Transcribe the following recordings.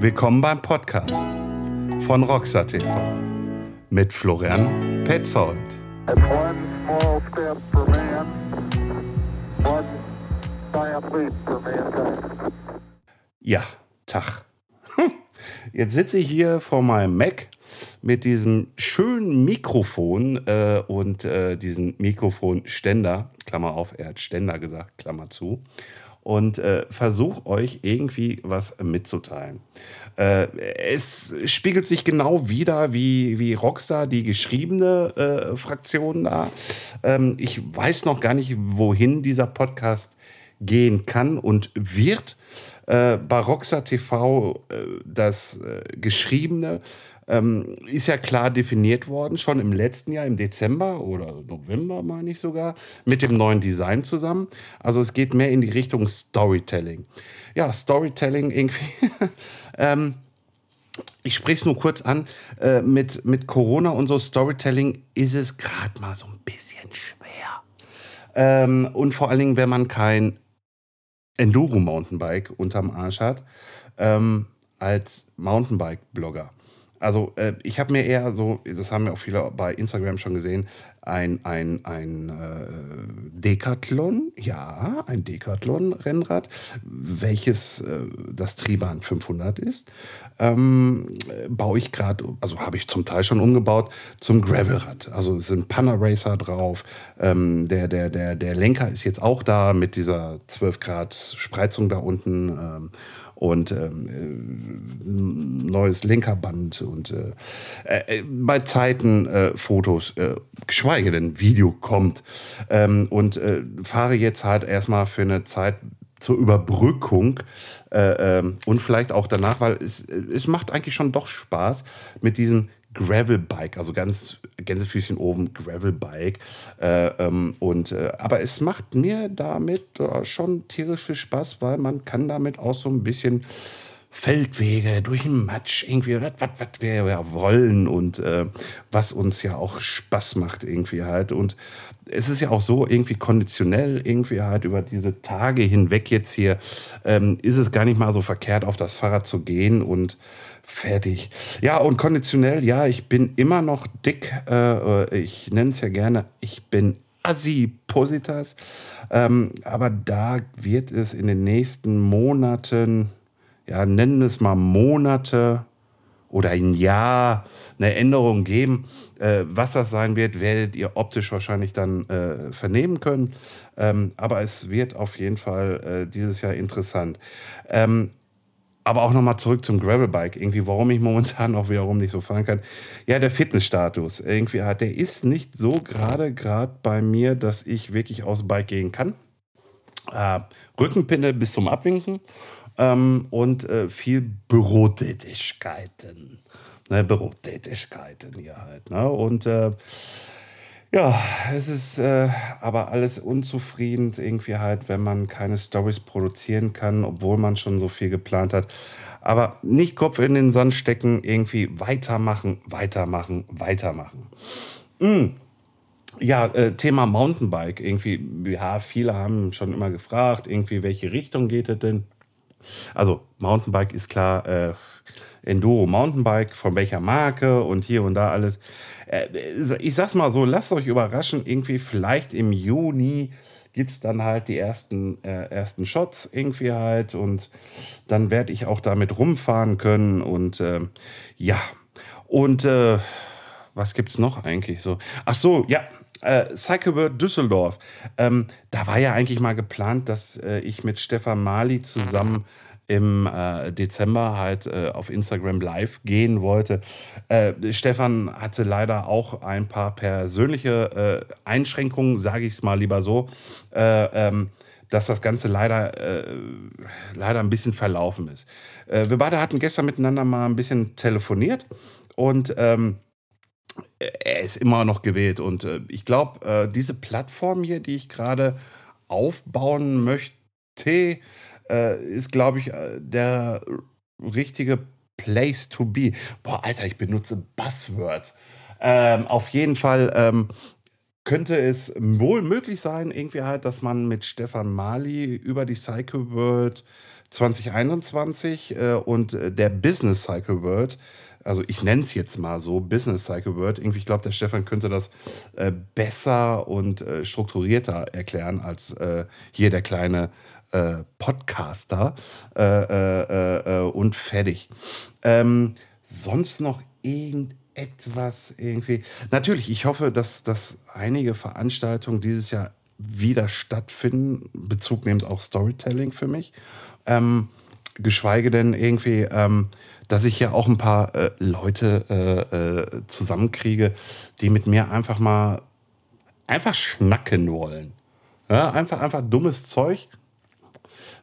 Willkommen beim Podcast von Rockstar TV mit Florian Petzold. Ja, Tag. Jetzt sitze ich hier vor meinem Mac mit diesem schönen Mikrofon äh, und äh, diesen Mikrofonständer, Klammer auf, er hat Ständer gesagt, Klammer zu, und äh, versuche euch irgendwie was mitzuteilen. Äh, es spiegelt sich genau wieder wie, wie Rockstar, die geschriebene äh, Fraktion da. Ähm, ich weiß noch gar nicht, wohin dieser Podcast gehen kann und wird. Äh, bei Rockstar TV, äh, das äh, Geschriebene, ähm, ist ja klar definiert worden, schon im letzten Jahr, im Dezember oder November, meine ich sogar, mit dem neuen Design zusammen. Also es geht mehr in die Richtung Storytelling. Ja, Storytelling irgendwie. ähm, ich spreche es nur kurz an. Äh, mit, mit Corona und so Storytelling ist es gerade mal so ein bisschen schwer. Ähm, und vor allen Dingen, wenn man kein Enduro-Mountainbike unterm Arsch hat, ähm, als Mountainbike-Blogger. Also äh, ich habe mir eher so, das haben ja auch viele bei Instagram schon gesehen, ein, ein, ein äh, Decathlon, ja, ein Decathlon-Rennrad, welches äh, das Triebahn 500 ist, ähm, baue ich gerade, also habe ich zum Teil schon umgebaut, zum Gravelrad. Also es sind Panaracer drauf, ähm, der, der, der, der Lenker ist jetzt auch da mit dieser 12 Grad Spreizung da unten. Ähm, und ähm, äh, neues Lenkerband und äh, äh, bei Zeiten äh, Fotos, äh, geschweige denn Video kommt. Ähm, und äh, fahre jetzt halt erstmal für eine Zeit zur Überbrückung äh, ähm, und vielleicht auch danach, weil es, es macht eigentlich schon doch Spaß mit diesen Gravelbike, also ganz Gänsefüßchen oben Gravelbike. Äh, ähm, und, äh, aber es macht mir damit äh, schon tierisch viel Spaß, weil man kann damit auch so ein bisschen Feldwege durch den Matsch irgendwie, was, was wir ja wollen und äh, was uns ja auch Spaß macht irgendwie halt. Und es ist ja auch so irgendwie konditionell irgendwie halt über diese Tage hinweg jetzt hier, ähm, ist es gar nicht mal so verkehrt, auf das Fahrrad zu gehen und fertig. Ja, und konditionell, ja, ich bin immer noch dick. Äh, ich nenne es ja gerne, ich bin Assi-Positas. Ähm, aber da wird es in den nächsten Monaten, ja, nennen es mal Monate oder ein Jahr, eine Änderung geben. Äh, was das sein wird, werdet ihr optisch wahrscheinlich dann äh, vernehmen können. Ähm, aber es wird auf jeden Fall äh, dieses Jahr interessant. Ähm, aber auch nochmal zurück zum Gravelbike. Irgendwie, warum ich momentan auch wiederum nicht so fahren kann. Ja, der Fitnessstatus. Irgendwie hat, der ist nicht so gerade gerade bei mir, dass ich wirklich aus Bike gehen kann. Äh, Rückenpinne bis zum Abwinken ähm, und äh, viel Bürotätigkeiten. Ne, Bürotätigkeiten hier halt. Ne? Und äh, ja, es ist äh, aber alles unzufrieden irgendwie halt, wenn man keine Stories produzieren kann, obwohl man schon so viel geplant hat. Aber nicht Kopf in den Sand stecken, irgendwie weitermachen, weitermachen, weitermachen. Mm. Ja, äh, Thema Mountainbike. Irgendwie, ja, viele haben schon immer gefragt, irgendwie, welche Richtung geht es denn? Also, Mountainbike ist klar, äh, Enduro Mountainbike, von welcher Marke und hier und da alles. Äh, ich sag's mal so, lasst euch überraschen, irgendwie vielleicht im Juni gibt es dann halt die ersten, äh, ersten Shots irgendwie halt und dann werde ich auch damit rumfahren können und äh, ja. Und äh, was gibt's noch eigentlich so? Ach so, ja, äh, Cyclebird Düsseldorf. Ähm, da war ja eigentlich mal geplant, dass äh, ich mit Stefan Mali zusammen im äh, Dezember halt äh, auf Instagram live gehen wollte. Äh, Stefan hatte leider auch ein paar persönliche äh, Einschränkungen, sage ich es mal lieber so, äh, ähm, dass das Ganze leider, äh, leider ein bisschen verlaufen ist. wir beide hatten gestern miteinander mal ein bisschen telefoniert und ähm, er ist immer noch gewählt. Und ich glaube, diese Plattform hier, die ich gerade aufbauen möchte, äh, ist, glaube ich, äh, der richtige Place to be. Boah, Alter, ich benutze Buzzwords. Ähm, auf jeden Fall ähm, könnte es wohl möglich sein, irgendwie halt, dass man mit Stefan Mali über die Cycle World 2021 äh, und äh, der Business Cycle World, also ich nenne es jetzt mal so, Business Cycle World, irgendwie, ich glaube, der Stefan könnte das äh, besser und äh, strukturierter erklären als äh, hier der kleine äh, Podcaster und fertig. Ähm, sonst noch irgendetwas irgendwie. Natürlich, ich hoffe, dass, dass einige Veranstaltungen dieses Jahr wieder stattfinden, Bezug nehmend auch Storytelling für mich. Ähm, geschweige denn irgendwie, ähm, dass ich ja auch ein paar äh, Leute äh, äh, zusammenkriege, die mit mir einfach mal einfach schnacken wollen. Ja, einfach, einfach dummes Zeug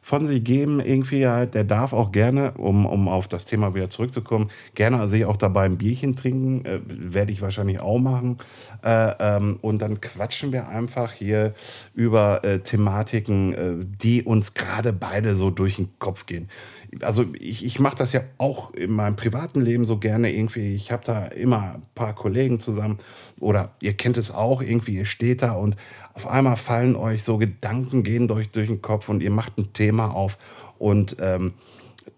von sich geben. Irgendwie halt, der darf auch gerne, um, um auf das Thema wieder zurückzukommen, gerne sich auch dabei ein Bierchen trinken. Äh, Werde ich wahrscheinlich auch machen. Äh, ähm, und dann quatschen wir einfach hier über äh, Thematiken, äh, die uns gerade beide so durch den Kopf gehen. Also ich, ich mache das ja auch in meinem privaten Leben so gerne irgendwie. Ich habe da immer ein paar Kollegen zusammen oder ihr kennt es auch irgendwie, ihr steht da und auf einmal fallen euch so Gedanken, gehen durch, durch den Kopf und ihr macht ein Thema auf und ähm,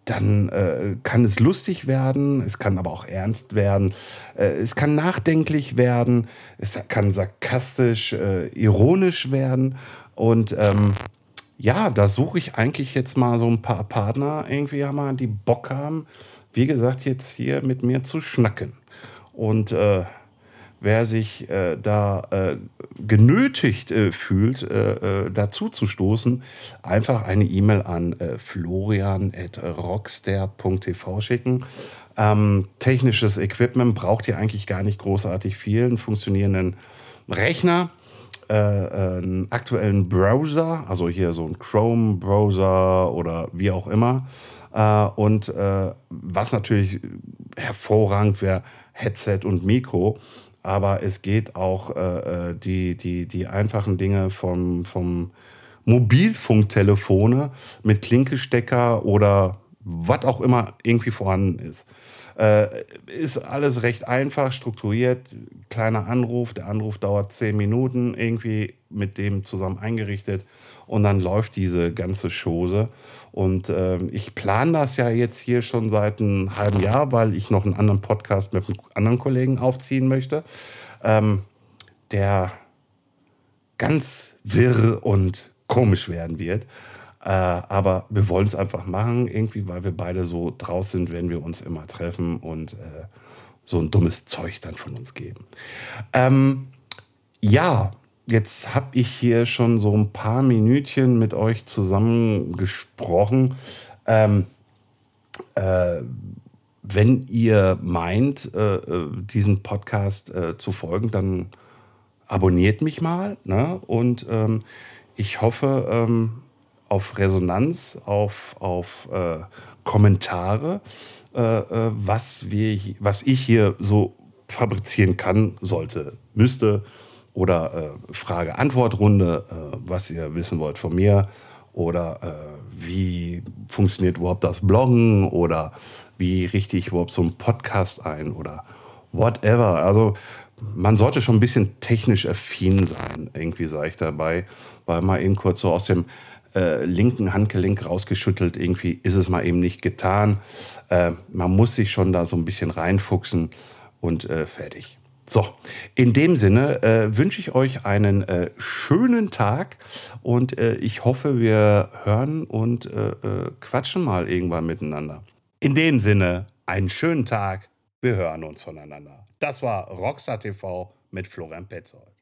dann äh, kann es lustig werden, es kann aber auch ernst werden, äh, es kann nachdenklich werden, es kann sarkastisch, äh, ironisch werden und ähm, ja, da suche ich eigentlich jetzt mal so ein paar Partner irgendwie haben, die Bock haben, wie gesagt, jetzt hier mit mir zu schnacken. Und äh, wer sich äh, da äh, genötigt äh, fühlt, äh, äh, dazu zu stoßen, einfach eine E-Mail an äh, florian.rockstar.tv schicken. Ähm, technisches Equipment braucht ihr eigentlich gar nicht großartig viel. Einen funktionierenden Rechner, einen aktuellen Browser, also hier so ein Chrome-Browser oder wie auch immer. und was natürlich hervorragend wäre, Headset und Mikro aber es geht auch äh, äh, die, die, die einfachen Dinge vom, vom Mobilfunktelefone mit Klinkestecker oder was auch immer irgendwie vorhanden ist. Äh, ist alles recht einfach, strukturiert, kleiner Anruf, der Anruf dauert zehn Minuten, irgendwie mit dem zusammen eingerichtet und dann läuft diese ganze Chose. Und äh, ich plane das ja jetzt hier schon seit einem halben Jahr, weil ich noch einen anderen Podcast mit einem anderen Kollegen aufziehen möchte, ähm, der ganz wirr und komisch werden wird. Äh, aber wir wollen es einfach machen, irgendwie, weil wir beide so draus sind, wenn wir uns immer treffen und äh, so ein dummes Zeug dann von uns geben. Ähm, ja, Jetzt habe ich hier schon so ein paar Minütchen mit euch zusammen gesprochen. Ähm, äh, wenn ihr meint, äh, äh, diesen Podcast äh, zu folgen, dann abonniert mich mal. Ne? Und ähm, ich hoffe ähm, auf Resonanz, auf, auf äh, Kommentare, äh, was, wir, was ich hier so fabrizieren kann, sollte, müsste oder äh, Frage-Antwort-Runde, äh, was ihr wissen wollt von mir oder äh, wie funktioniert überhaupt das Bloggen oder wie richte ich überhaupt so einen Podcast ein oder whatever. Also man sollte schon ein bisschen technisch affin sein, irgendwie sage ich dabei, weil mal eben kurz so aus dem äh, linken Handgelenk rausgeschüttelt, irgendwie ist es mal eben nicht getan. Äh, man muss sich schon da so ein bisschen reinfuchsen und äh, fertig. So, in dem Sinne äh, wünsche ich euch einen äh, schönen Tag und äh, ich hoffe, wir hören und quatschen mal irgendwann miteinander. In dem Sinne, einen schönen Tag, wir hören uns voneinander. Das war Rockstar TV mit Florian Petzold.